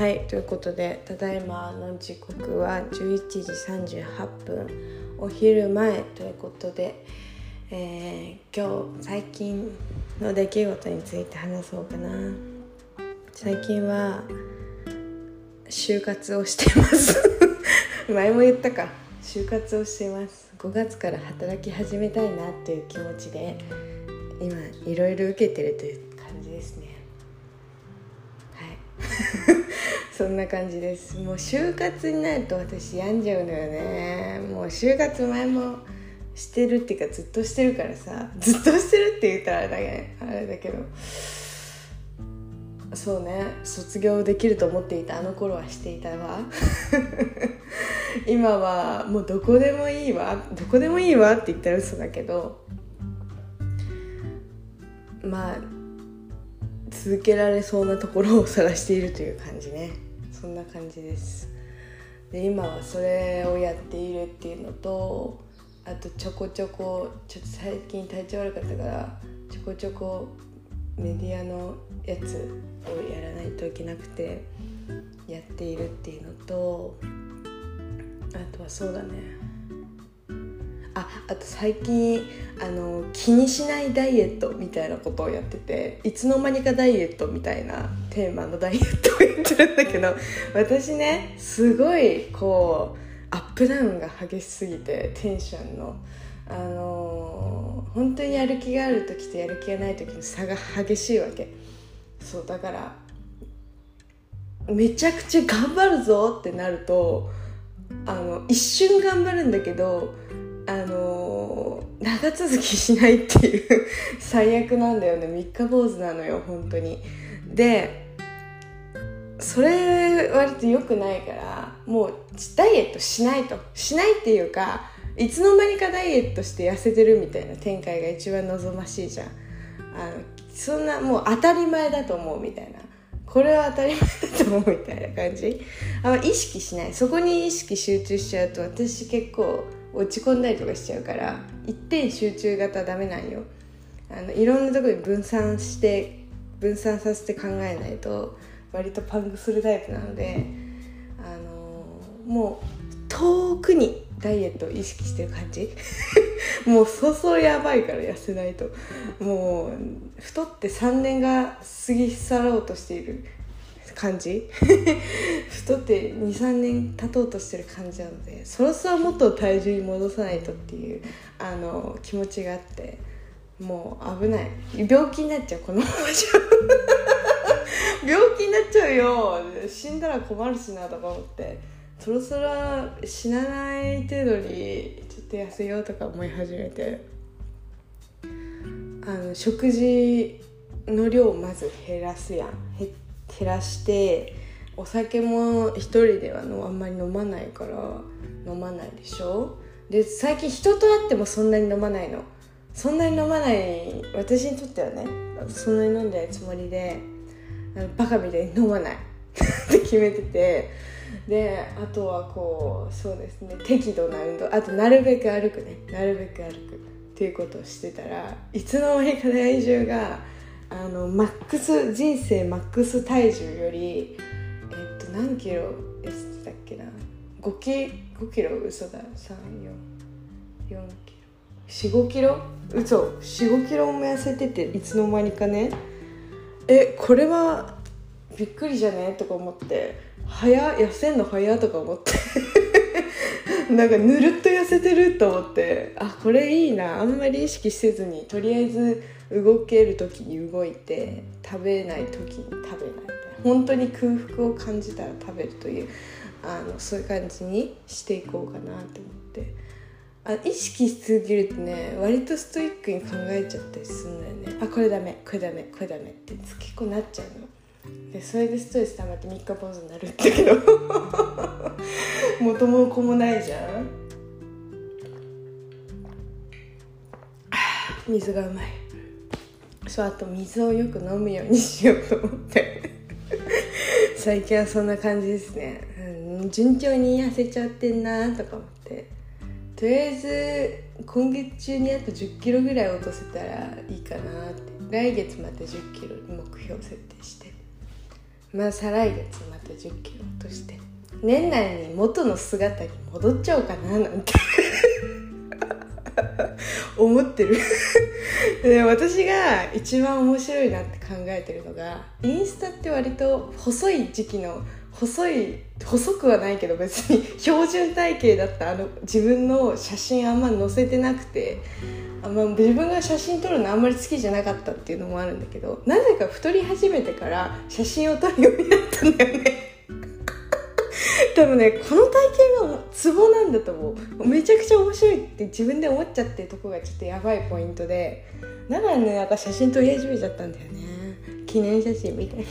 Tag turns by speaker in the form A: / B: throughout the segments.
A: はいということでただいまの時刻は11時38分お昼前ということで、えー、今日最近の出来事について話そうかな。最近は就活をしてます。前も言ったか。就活をしてます。5月から働き始めたいなっていう気持ちで今いろいろ受けてるという感じですねはいそんな感じです。もう就活になると私病んじゃうのよね。もう就活前もしてるっていうかずっとしてるからさ。ずっとしてるって言ったらあれだ,、ね、あれだけど。そうね。卒業できると思っていたあの頃はしていたわ。今はもうどこでもいいわ。どこでもいいわって言ったら嘘だけど。まあ続けられそうなところを探しているという感じね。そんな感じです。で今はそれをやっているっていうのとあとちょこちょこちょっと最近体調悪かったからちょこちょこメディアのやつをやらないといけなくてやっているっていうのとあとはそうだね。ああと最近あの気にしないダイエットみたいなことをやってていつの間にかダイエットみたいなテーマのダイエットをやってるんだけど 私ねすごいこうアップダウンが激しすぎてテンションの。あのー、本当にやる気がある時とやる気がない時の差が激しいわけそうだからめちゃくちゃ頑張るぞってなるとあの一瞬頑張るんだけどあの長続きしないっていう最悪なんだよね。三日坊主なのよ本当に。でそれ割と良くないからもうダイエットしないと。しないっていうかいつの間にかダイエットして痩せてるみたいな展開が一番望ましいじゃん。あのそんなもう当たり前だと思うみたいな。これは当たり前だと思うみたいな感じ。あ意識しない。そこに意識集中しちゃうと私結構落ち込んだりとかしちゃうから一点集中型ダメなんよ。あのいろんなとこに分散して分散させて考えないと割とパンクするタイプなのであのもう遠くにダイエットを意識してる感じ。もうそうそうやばいから痩せないと。もう太って3年が過ぎ去ろうとしている。感じ。太って23年経とうとしてる感じなのでそろそろもっと体重に戻さないとっていうあの気持ちがあってもう危ない。病気になっちゃうこのままじゃ。病気になっちゃうよ。死んだら困るしなとか思って。そろそろ死なない程度にちょっと痩せようとか思い始めて。あの食事の量をまず減らすやん。減減らしてお酒も一人ではのあんまり飲まないから飲まないでしょ？で最近人と会ってもそんなに飲まないの。そんなに飲まない私にとってはねそんなに飲んでないつもりでバカみたいに飲まない。って決めてて。であとはこうそうですね。適度な運動。あとなるべく歩くね。なるべく歩く。っていうことをしてたらいつの間にか体重があのマックス人生マックス体重よりえっと何キロ痩せてたっけな？5キ ,5 キロ？嘘だ344キロ。45キロ？嘘。45キロも痩せてていつの間にかね。えこれはびっくりじゃね？とか思って。早痩せんの早？とか思って。なんかぬるっと痩せてると思ってあこれいいな。あんまり意識せずにとりあえず動ける時に動いて食べない時に食べない本当に空腹を感じたら食べるというあのそういう感じにしていこうかなと思って。あ意識しすぎるとね割とストイックに考えちゃったりするんだよね。あこれダメこれダメこれダメって結構なっちゃうの。でそれでストレス溜まって3日坊主になるんだけど。元も子もないじゃん。水がうまい。そうあと水をよく飲むようにしようと思って。最近はそんな感じですね、うん、順調に痩せちゃってんなとか思って。とりあえず今月中にあと1 0キロぐらい落とせたらいいかなって。来月まで1 0キロ目標設定して。まあ再来月また1 0キロ落として年内に元の姿に戻っちゃおうかななんて。思ってる。で私が一番面白いなって考えてるのがインスタって割と細い時期の細い細くはないけど別に 標準体型だったあの自分の写真あんま載せてなくてあんま自分が写真撮るのあんまり好きじゃなかったっていうのもあるんだけどなぜか太り始めてから写真を撮るようになったんだよね。多分ねこの体験がツボなんだと思う。めちゃくちゃ面白いって自分で思っちゃってるとこがちょっとやばいポイントでだからねなんか写真撮り始めちゃったんだよね。記念写真みたいな。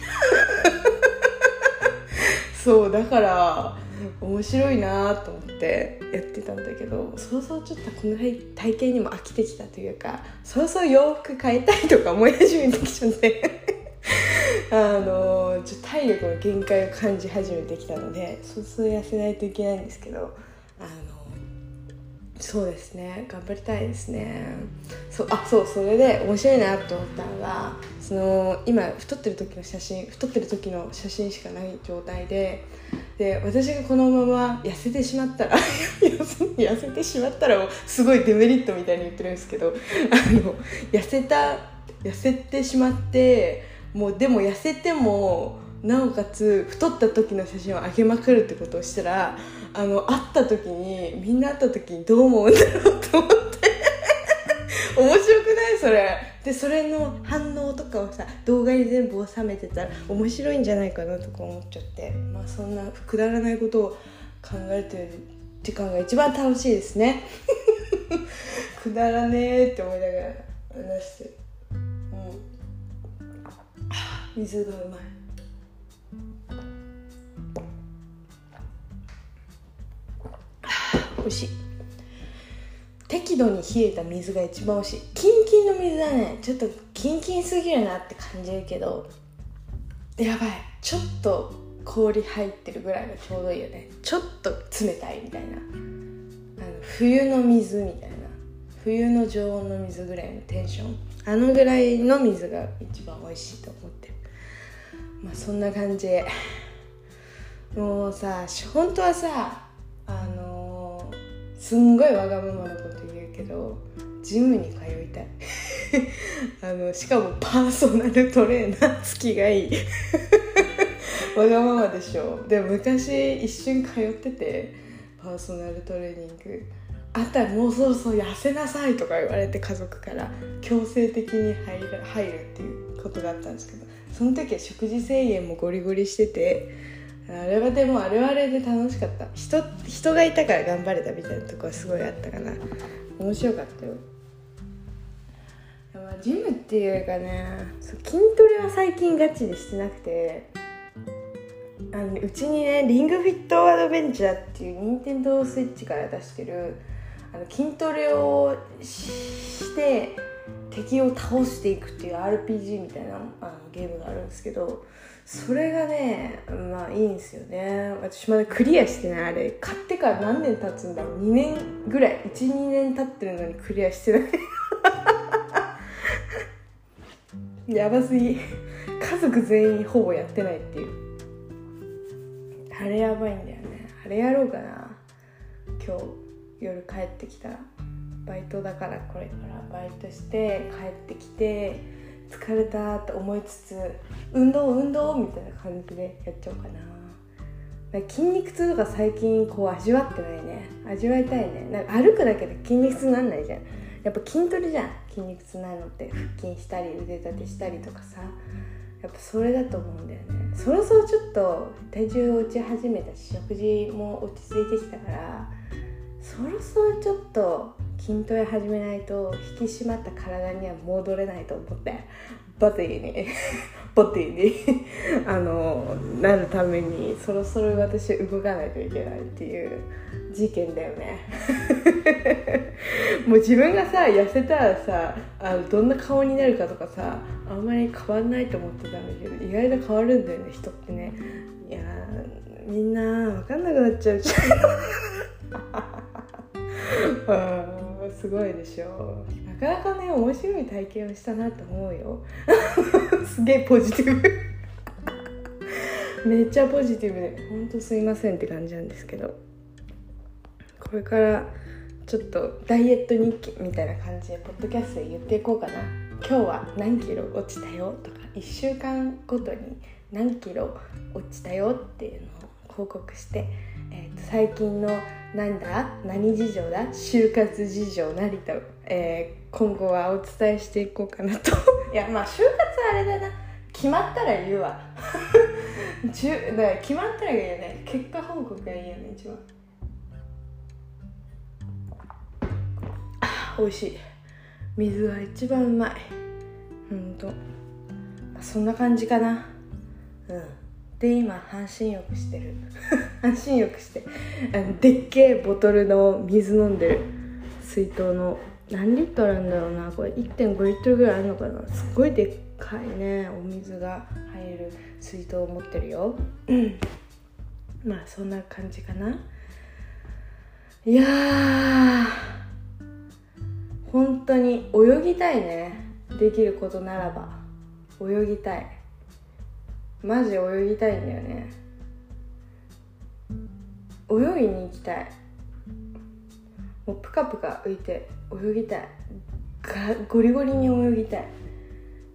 A: そうだから面白いなと思ってやってたんだけどそうそうちょっとこの体型にも飽きてきたというかそうそう洋服買いたいとか思い始めてきちゃってあのちょ体力の限界を感じ始めてきたのでそうそう痩せないといけないんですけどあそうですね。頑張りたいですね。そうあそうそれで面白いなと思ったのがその今太ってる時の写真太ってる時の写真しかない状態でで私がこのまま痩せてしまったら 痩せてしまったらすごいデメリットみたいに言ってるんですけどあの痩せた痩せてしまってもうでも痩せてもなおかつ太った時の写真を上げまくるってことをしたらあの会った時にみんな会った時にどう思うんだろうと思って。面白くないそれ。でそれの反応とかをさ動画に全部収めてたら面白いんじゃないかなとか思っちゃって。まあそんなくだらないことを考えてる時間が一番楽しいですね。くだらねえって思いながら話してる。水がうまい。美味しい。適度に冷えた水が一番美味しい。キンキンの水はねちょっとキンキンすぎるなって感じるけどやばい。ちょっと氷入ってるぐらいがちょうどいいよね。ちょっと冷たいみたいな。あの冬の水みたいな。冬の常温の水ぐらいのテンション。あのぐらいの水が一番美味しいと思ってる。まあそんな感じ。もうさ本当はさ、すんごいわがままなこと言うけどジムに通いたい。あのしかもパーソナルトレーナー付きがいい。わがままでしょでも昔一瞬通っててパーソナルトレーニング。あったらもうそろそろ痩せなさいとか言われて家族から強制的に入る入るっていうことがあったんですけどその時は食事制限もゴリゴリしててあれはでもあれはあれで楽しかった。人人がいたから頑張れたみたいなとこはすごいあったかな。面白かったよ。ジムっていうかね筋トレは最近ガチでしてなくてあのうちにねリングフィットアドベンチャーっていう任天堂スイッチから出してるあの筋トレをして敵を倒していくっていう RPG みたいなあのゲームがあるんですけどそれがねまあいいんですよね。私まだクリアしてない。あれ買ってから何年経つんだろう。2年ぐらい。12年経ってるのにクリアしてない。やばすぎ。家族全員ほぼやってないっていう。あれやばいんだよね。あれやろうかな。今日夜帰ってきた。らバイトだからこれからバイトして帰ってきて疲れたって思いつつ運動運動みたいな感じでやっちゃおうかな。筋肉痛とか最近こう味わってないね。味わいたいね。なんか歩くだけで筋肉痛になんないじゃん。やっぱ筋トレじゃん。筋肉痛ないのって腹筋したり腕立てしたりとかさ。やっぱそれだと思うんだよね。そろそろちょっと体重落ち始めたし食事も落ち着いてきたからそろそろちょっと筋トレ始めないと引き締まった体には戻れないと思って。ボディに。ボディに。あのなるためにそろそろ私動かないといけないっていう事件だよね。もう自分がさ痩せたらさあのどんな顔になるかとかさあんまり変わんないと思ってたんだけど意外と変わるんだよね人ってね。いやみんな分かんなくなっちゃうじゃん。すごいでしょ。なかなかね面白い体験をしたなと思うよ。すげえポジティブ。めっちゃポジティブでほんとすいませんって感じなんですけど。これからちょっとダイエット日記みたいな感じでポッドキャストで言っていこうかな。今日は何キロ落ちたよとか1週間ごとに何キロ落ちたよっていうのを報告して、えー、と最近のなんだ？何事情だ？就活事情何と、えー、今後はお伝えしていこうかなと。いやまあ就活あれだな。決まったら言うわ。じゅだから決まったら言うね。結果報告がいいよね一番。あ美味しい。水が一番うまい。ほんと。そんな感じかな。うん。で今半身浴してる。半身浴してあのでっけえボトルの水飲んでる水筒の何リットルなんだろうな。これ1.5リットルぐらいあるのかな。すっごいでっかいねお水が入る水筒を持ってるよ。まあそんな感じかな。いやー。本当に泳ぎたいね。できることならば。泳ぎたい。マジ泳ぎたいんだよね。泳ぎに行きたい。もうプカプカ浮いて泳ぎたい。がゴリゴリに泳ぎたい。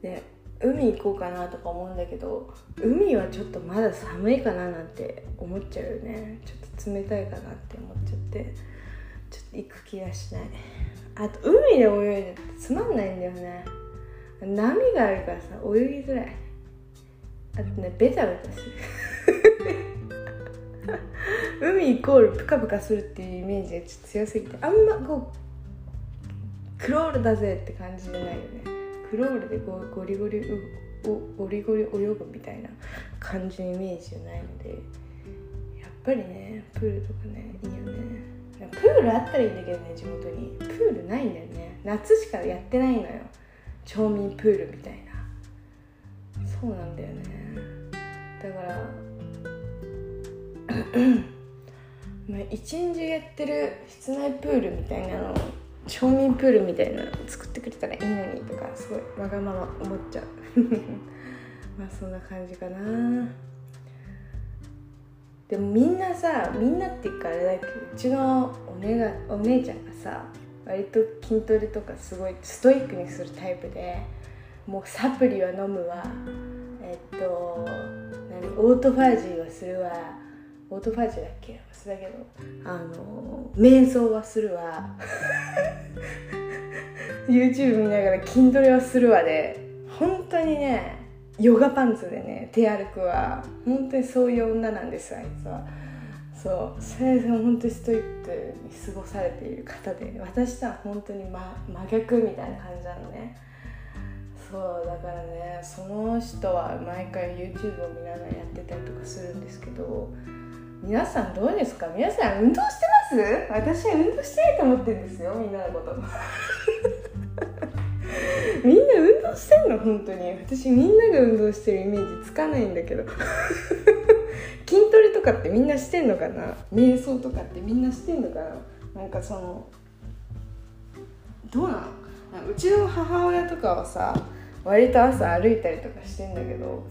A: で海行こうかなとか思うんだけど海はちょっとまだ寒いかななんて思っちゃうよね。ちょっと冷たいかなって思っちゃってちょっと行く気がしない。あと海で泳いでてつまんないんだよね。波があるからさ泳ぎづらい。あとねベタベタする。海イコールプカプカするっていうイメージがちょっと強すぎてあんまこうクロールだぜって感じじゃないよね。クロールでゴゴリゴリゴリゴリ泳ぐみたいな感じのイメージじゃないのでやっぱりねプールとかねいいよね。プールあったらいいんだけどね地元に。プールないんだよね。夏しかやってないのよ。町民プールみたいな。そうなんだよね。だから 一日やってる室内プールみたいなの町民プールみたいなの作ってくれたらいいのにとかすごいわがまま思っちゃう。まあそんな感じかな。でもみんなさみんなっていうかあれだけどうちのお,、ね、がお姉ちゃんがさ割と筋トレとかすごいストイックにするタイプでもうサプリは飲むわ。オートファージーはするわ。オートファジーだっけ？忘れたけど。あの瞑想はするわ。YouTube 見ながら筋トレはするわで。本当にねヨガパンツでね手歩くは本当にそういう女なんですあいつは。そう。それで本当にストイックに過ごされている方で。私とは本当に真真逆みたいな感じなのね。そうだからねその人は毎回 YouTube を見ながらやってたりとかするんですけど皆さんどうですか？皆さん運動してます？私は運動してないと思ってるんですよみんなのこと。みんな運動してんの？本当に。私みんなが運動してるイメージつかないんだけど。筋トレとかってみんなしてんのかな？瞑想とかってみんなしてんのかな？なんかそのどうなの？うちの母親とかはさ割と朝歩いたりとかしてんだけど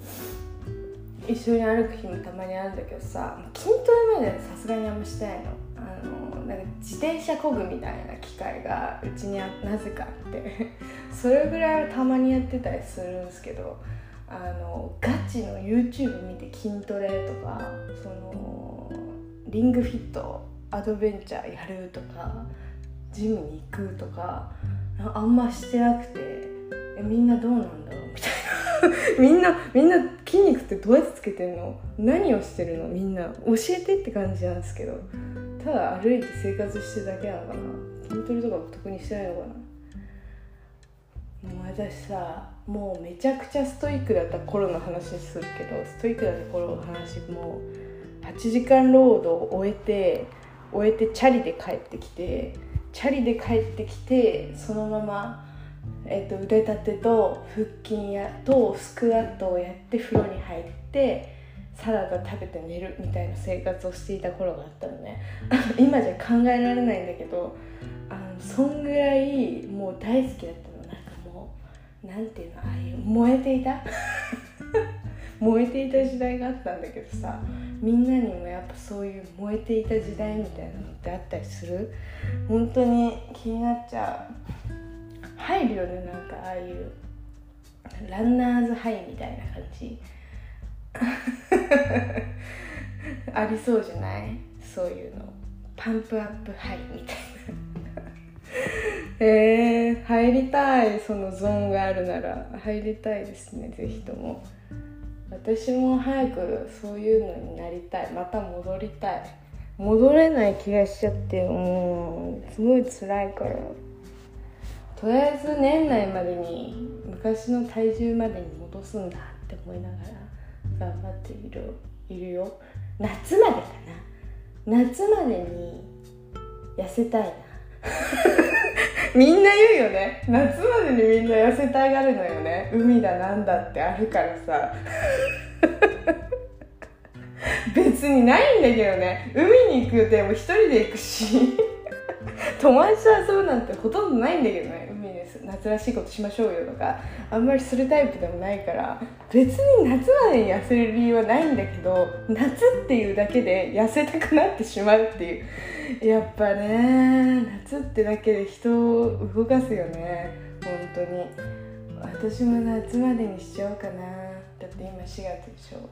A: 一緒に歩く日もたまにあるんだけどさ筋トレまでさすがにあんましてないの。あのなんか自転車こぐみたいな機会がうちになぜかあって。それぐらいはたまにやってたりするんですけどあのガチの YouTube 見て筋トレとかそのリングフィットアドベンチャーやるとかジムに行くとかあんましてなくてえみんなどうなんだろう？みたいな。みんなみんな筋肉ってどうやってつけてるの？何をしてるの？みんな。教えてって感じなんですけど。ただ歩いて生活してるだけなのかな？筋トレとか特にしてないのかな？もう私さもうめちゃくちゃストイックだった頃の話するけどストイックだった頃の話もう8時間労働を終えて終えてチャリで帰ってきてチャリで帰ってきてそのまま、えーと、腕立てと腹筋やとスクワットをやって風呂に入ってサラダ食べて寝るみたいな生活をしていた頃があったのね。今じゃ考えられないんだけどあのそんぐらいもう大好きだったの。なんかもうなんていうのああいう燃えていた？燃えていた時代があったんだけどさみんなにもやっぱそういう燃えていた時代みたいなのってあったりする？本当に気になっちゃう。入るよねなんかああいうランナーズハイみたいな感じ。ありそうじゃない？そういうの。パンプアップハイみたいな。えー、入りたい。そのゾーンがあるなら。入りたいですね是非とも。私も早くそういうのになりたい。また戻りたい。戻れない気がしちゃってもうすごい辛いから。とりあえず年内までに昔の体重までに戻すんだって思いながら頑張っているいるよ。夏までかな。夏までに痩せたいな。みんな言うよね。夏までにみんな痩せたがるのよね。海だなんだってあるからさ。別にないんだけどね。海に行く予定も一人で行くし 友達と遊ぶなんてほとんどないんだけどね。海で夏らしいことしましょうよとかあんまりするタイプでもないから。別に夏までに痩せる理由はないんだけど夏っていうだけで痩せたくなってしまうっていう。やっぱね夏ってだけで人を動かすよね。本当に。私も夏までにしちゃおうかな。だって今4月でしょ。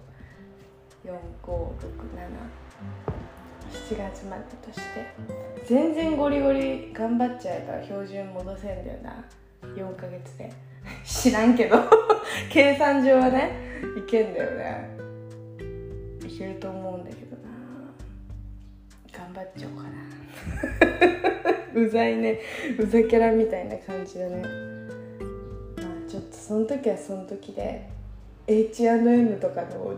A: 4567 7月までとして全然ゴリゴリ頑張っちゃえば標準戻せんだよな。4ヶ月で。知らんけど。計算上はねいけんだよね。いけると思うんだけどな。頑張っちゃおうかな。うざいね。うざキャラみたいな感じだね。まあちょっとその時はその時で H&M とかの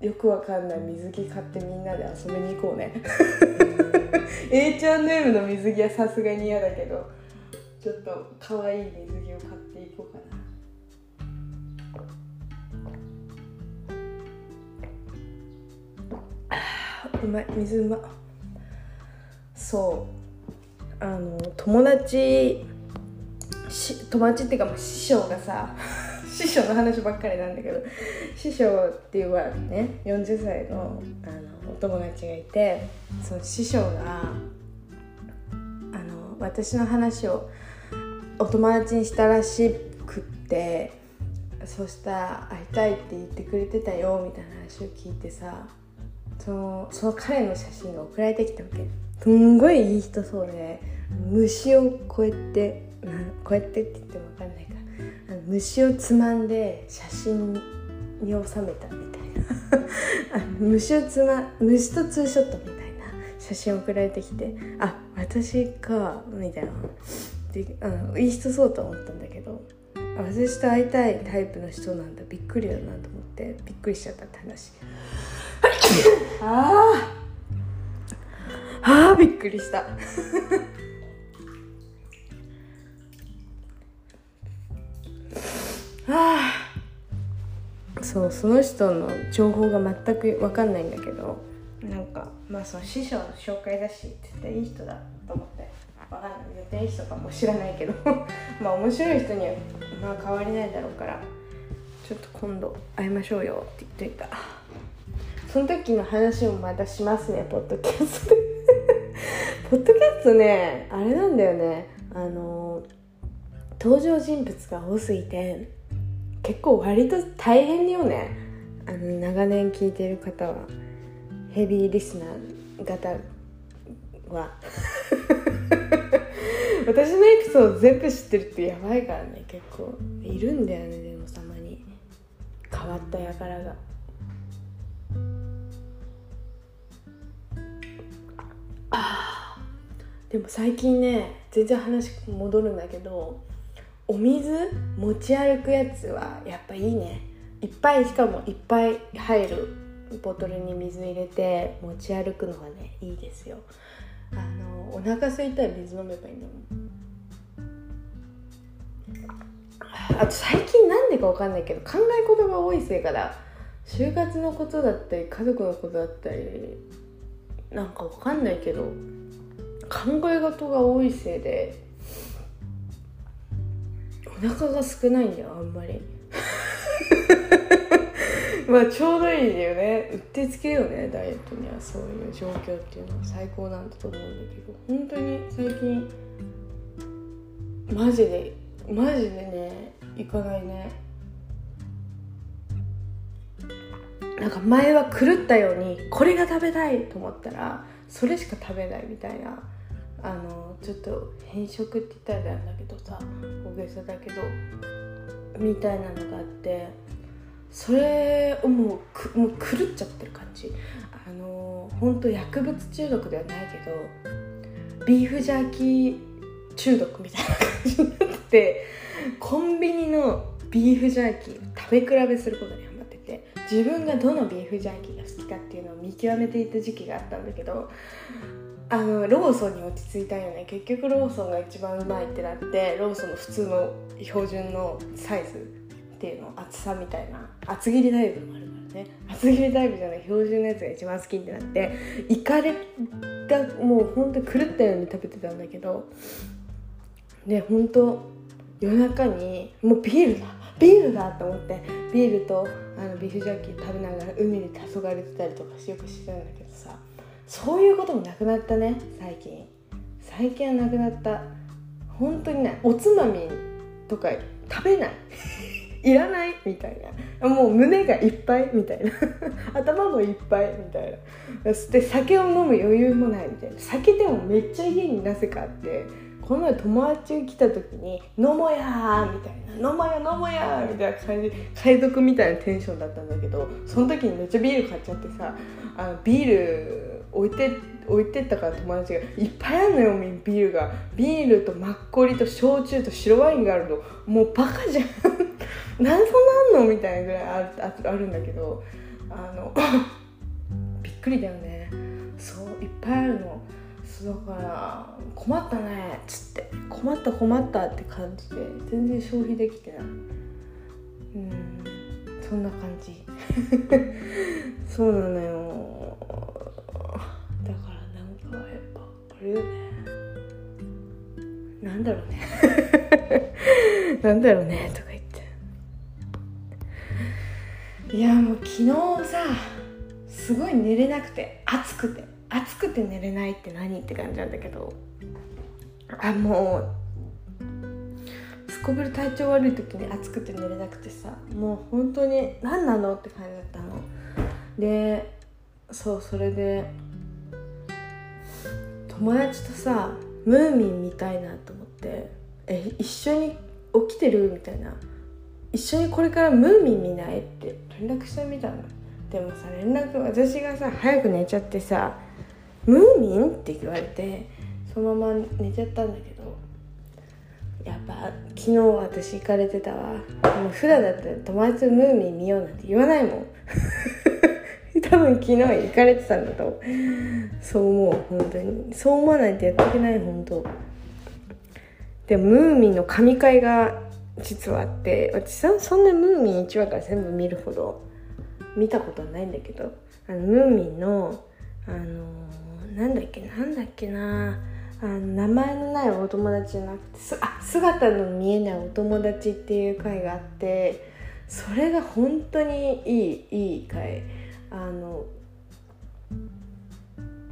A: よくわかんない水着買ってみんなで遊びに行こうね。H&M の水着はさすがに嫌だけどちょっと可愛い水着を買っていこうかな。うまい水うま。そう。あの友達し友達っていうか師匠がさ師匠の話ばっかりなんだけど師匠っていうはね40歳のあのお友達がいてその師匠があの私の話をお友達にしたらしくってそうしたら会いたいって言ってくれてたよみたいな話を聞いてさそのその彼の写真が送られてきたわけ。すんごいいい人そうで虫をこうやってこうやってって言っても分かんないから。虫をつまんで写真に収めたみたいな。虫をつま虫とツーショットみたいな写真送られてきてあ私かみたいな。であのいい人そうと思ったんだけど私と会いたいタイプの人なんだ。びっくりだなと思ってびっくりしちゃったって話。あああびっくりした。あ。そうその人の情報が全く分かんないんだけど。なんかまあその師匠の紹介だし絶対いい人だと思って。分かんない。絶対いい人かも知らないけど。まあ面白い人にはまあ変わりないだろうから。ちょっと今度会いましょうよって言っといた。その時の話もまたしますねポッドキャストで。ポッドキャストねあれなんだよね。あの登場人物が多すぎて。結構割と大変よね。あの長年聞いてる方は。ヘビーリスナー方は。私のエピソード全部知ってるってやばいからね。結構いるんだよねでもたまに。変わった輩が。あでも最近ね全然話戻るんだけどお水持ち歩くやつはやっぱいいね。いっぱいしかもいっぱい入るボトルに水入れて持ち歩くのがねいいですよ。あのお腹空いたら水飲めばいいんだもんあと最近なんでか分かんないけど考え事が多いせいかだ就活のことだったり家族のことだったりなんか分かんないけど考え事が多いせいでお腹が少ないんだよあんまり。まあちょうどいいよね。うってつけよねダイエットにはそういう状況っていうのは。最高なんだと思うんだけど。本当に最近マジでマジでね行かないね。なんか前は狂ったようにこれが食べたいと思ったらそれしか食べないみたいな。あのちょっと変色って言ったらなんだけどさ大げさだけどみたいなのがあってそれをもうくもう狂っちゃってる感じ。あの本当薬物中毒ではないけどビーフジャーキー中毒みたいな感じになってコンビニのビーフジャーキー食べ比べすることにハマってて自分がどのビーフジャーキーが好きかっていうのを見極めていた時期があったんだけどあのローソンに落ち着いたんよね。結局ローソンが一番うまいってなってローソンの普通の標準のサイズっていうの厚さみたいな厚切りタイプもあるからね。厚切りタイプじゃない標準のやつが一番好きってなっていかれたもうほんと狂ったように食べてたんだけどで本当夜中にもうビールだビールだと思ってビールとあのビーフジャーキー食べながら海で黄昏れてたりとかよくしてたんだけどそういうこともなくなったね最近。最近はなくなった。本当にねおつまみとか食べない。いらない。みたいな。もう胸がいっぱい。みたいな。頭もいっぱい。みたいな。で酒を飲む余裕もない。みたいな。酒でもめっちゃ家になぜかあってこの前友達来た時に「飲もや!」みたいな「飲もや飲もや!」みたいな感じ。海賊みたいなテンションだったんだけどその時にめっちゃビール買っちゃってさあのビール置いて置いてったから友達がいっぱいあるのよビールが。ビールとマッコリと焼酎と白ワインがあるの。もうバカじゃん。何そんなんのみたいなぐらいああるんだけど。あの びっくりだよね。そういっぱいあるの。そうだから困ったね。っつって。困った困ったって感じで。全然消費できてない。うん。そんな感じ。そうなのよ。なんだろうねとか言って。いやもう昨日さすごい寝れなくて暑くて。暑くて寝れないって何って感じなんだけど。あもうすこぶる体調悪い時に暑くて寝れなくてさもう本当に何なのって感じだったの。でそうそれで友達とさムーミン見たいなと思って「え一緒に起きてる?」みたいな「一緒にこれからムーミン見ない?」って連絡してみたのでもさ連絡私がさ早く寝ちゃってさムーミン?」って言われてそのまま寝ちゃったんだけどやっぱ昨日私行かれてたわもう普段だったら友達とムーミン見ようなんて言わないもん 多分昨日行かれてたんだとそう思う本当にそう思わないとやっていけない本当でムーミンの神回が実はあって私そんなムーミン1話から全部見るほど見たことはないんだけどあのムーミンのあのなんだっけなんだっけなあの名前のないお友達じゃなくてあ姿の見えないお友達っていう回があってそれが本当にいいいい回。あの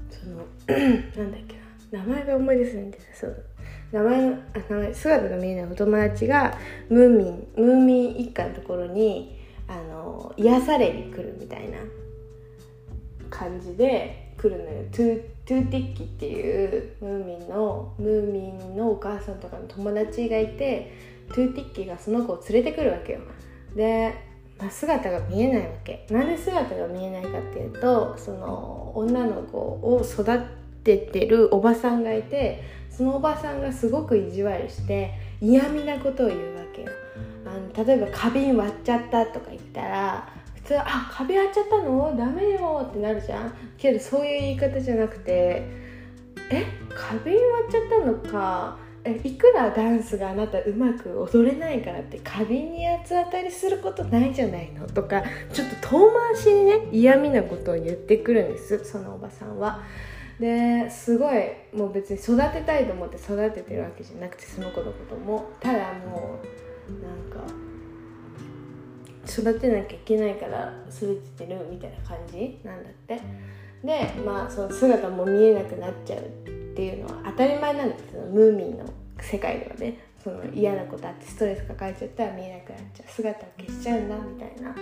A: その なんだっけな名前が思い出せないんですそう。名前あ名前姿が見えないお友達がムーミンムーミン一家のところにあの癒されに来るみたいな感じで来るのよ。トゥトゥーティッキっていうムーミンのムーミンのお母さんとかの友達がいてトゥーティッキがその子を連れてくるわけよ。で、まあ、姿が見えないわけ。なんで姿が見えないかっていうとその女の子を育ててるおばさんがいてそのおばさんがすごく意地悪して嫌味なことを言うわけよ。あの例えば花瓶割っちゃったとか言ったらそれあ壁割っちゃったの？ダメよってなるじゃん。けどそういう言い方じゃなくてえ？壁割っちゃったのか？えいくらダンスがあなたうまく踊れないからって花瓶に八つ当たりすることないじゃないの？とかちょっと遠回しにね嫌味なことを言ってくるんですそのおばさんは。ですごいもう別に育てたいと思って育ててるわけじゃなくてその子のことも。ただもうなんか育てなきゃいけないから育ててるみたいな感じなんだって。でまあその姿も見えなくなっちゃうっていうのは当たり前なんですけどムーミンの世界ではねその嫌なことあってストレス抱えちゃったら見えなくなっちゃう。姿を消しちゃうんだみたいな。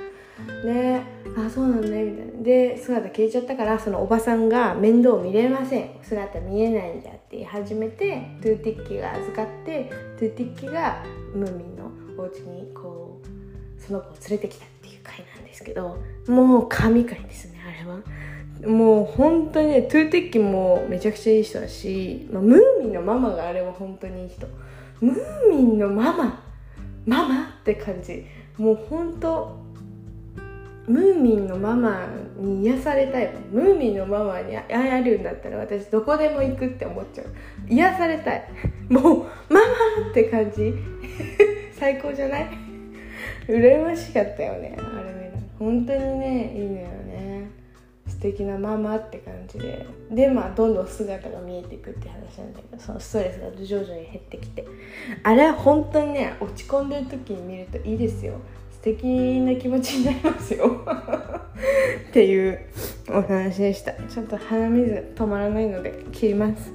A: であそうなんねみたいな。で姿消えちゃったからそのおばさんが面倒見れません。姿見えないんだって言い始めてトゥーティッキーが預かってトゥーティッキーがムーミンのお家にこうその子を連れてきたっていう回なんですけどもう神回ですねあれは。もう本当にねトゥーティッキーもめちゃくちゃいい人だし、まあ、ムーミンのママがあれは本当にいい人。ムーミンのママママって感じ。もう本当ムーミンのママに癒されたい。ムーミンのママに会えるんだったら私どこでも行くって思っちゃう。癒されたい。もうママって感じ。最高じゃない？羨ましかったよね。あれね本当にねいいのよね。素敵なママって感じで。でまあどんどん姿が見えていくって話なんだけどそのストレスが徐々に減ってきて。あれは本当にね落ち込んでる時に見るといいですよ。敵な気持ちになりますよ。っていうお話でした。ちょっと鼻水止まらないので切ります。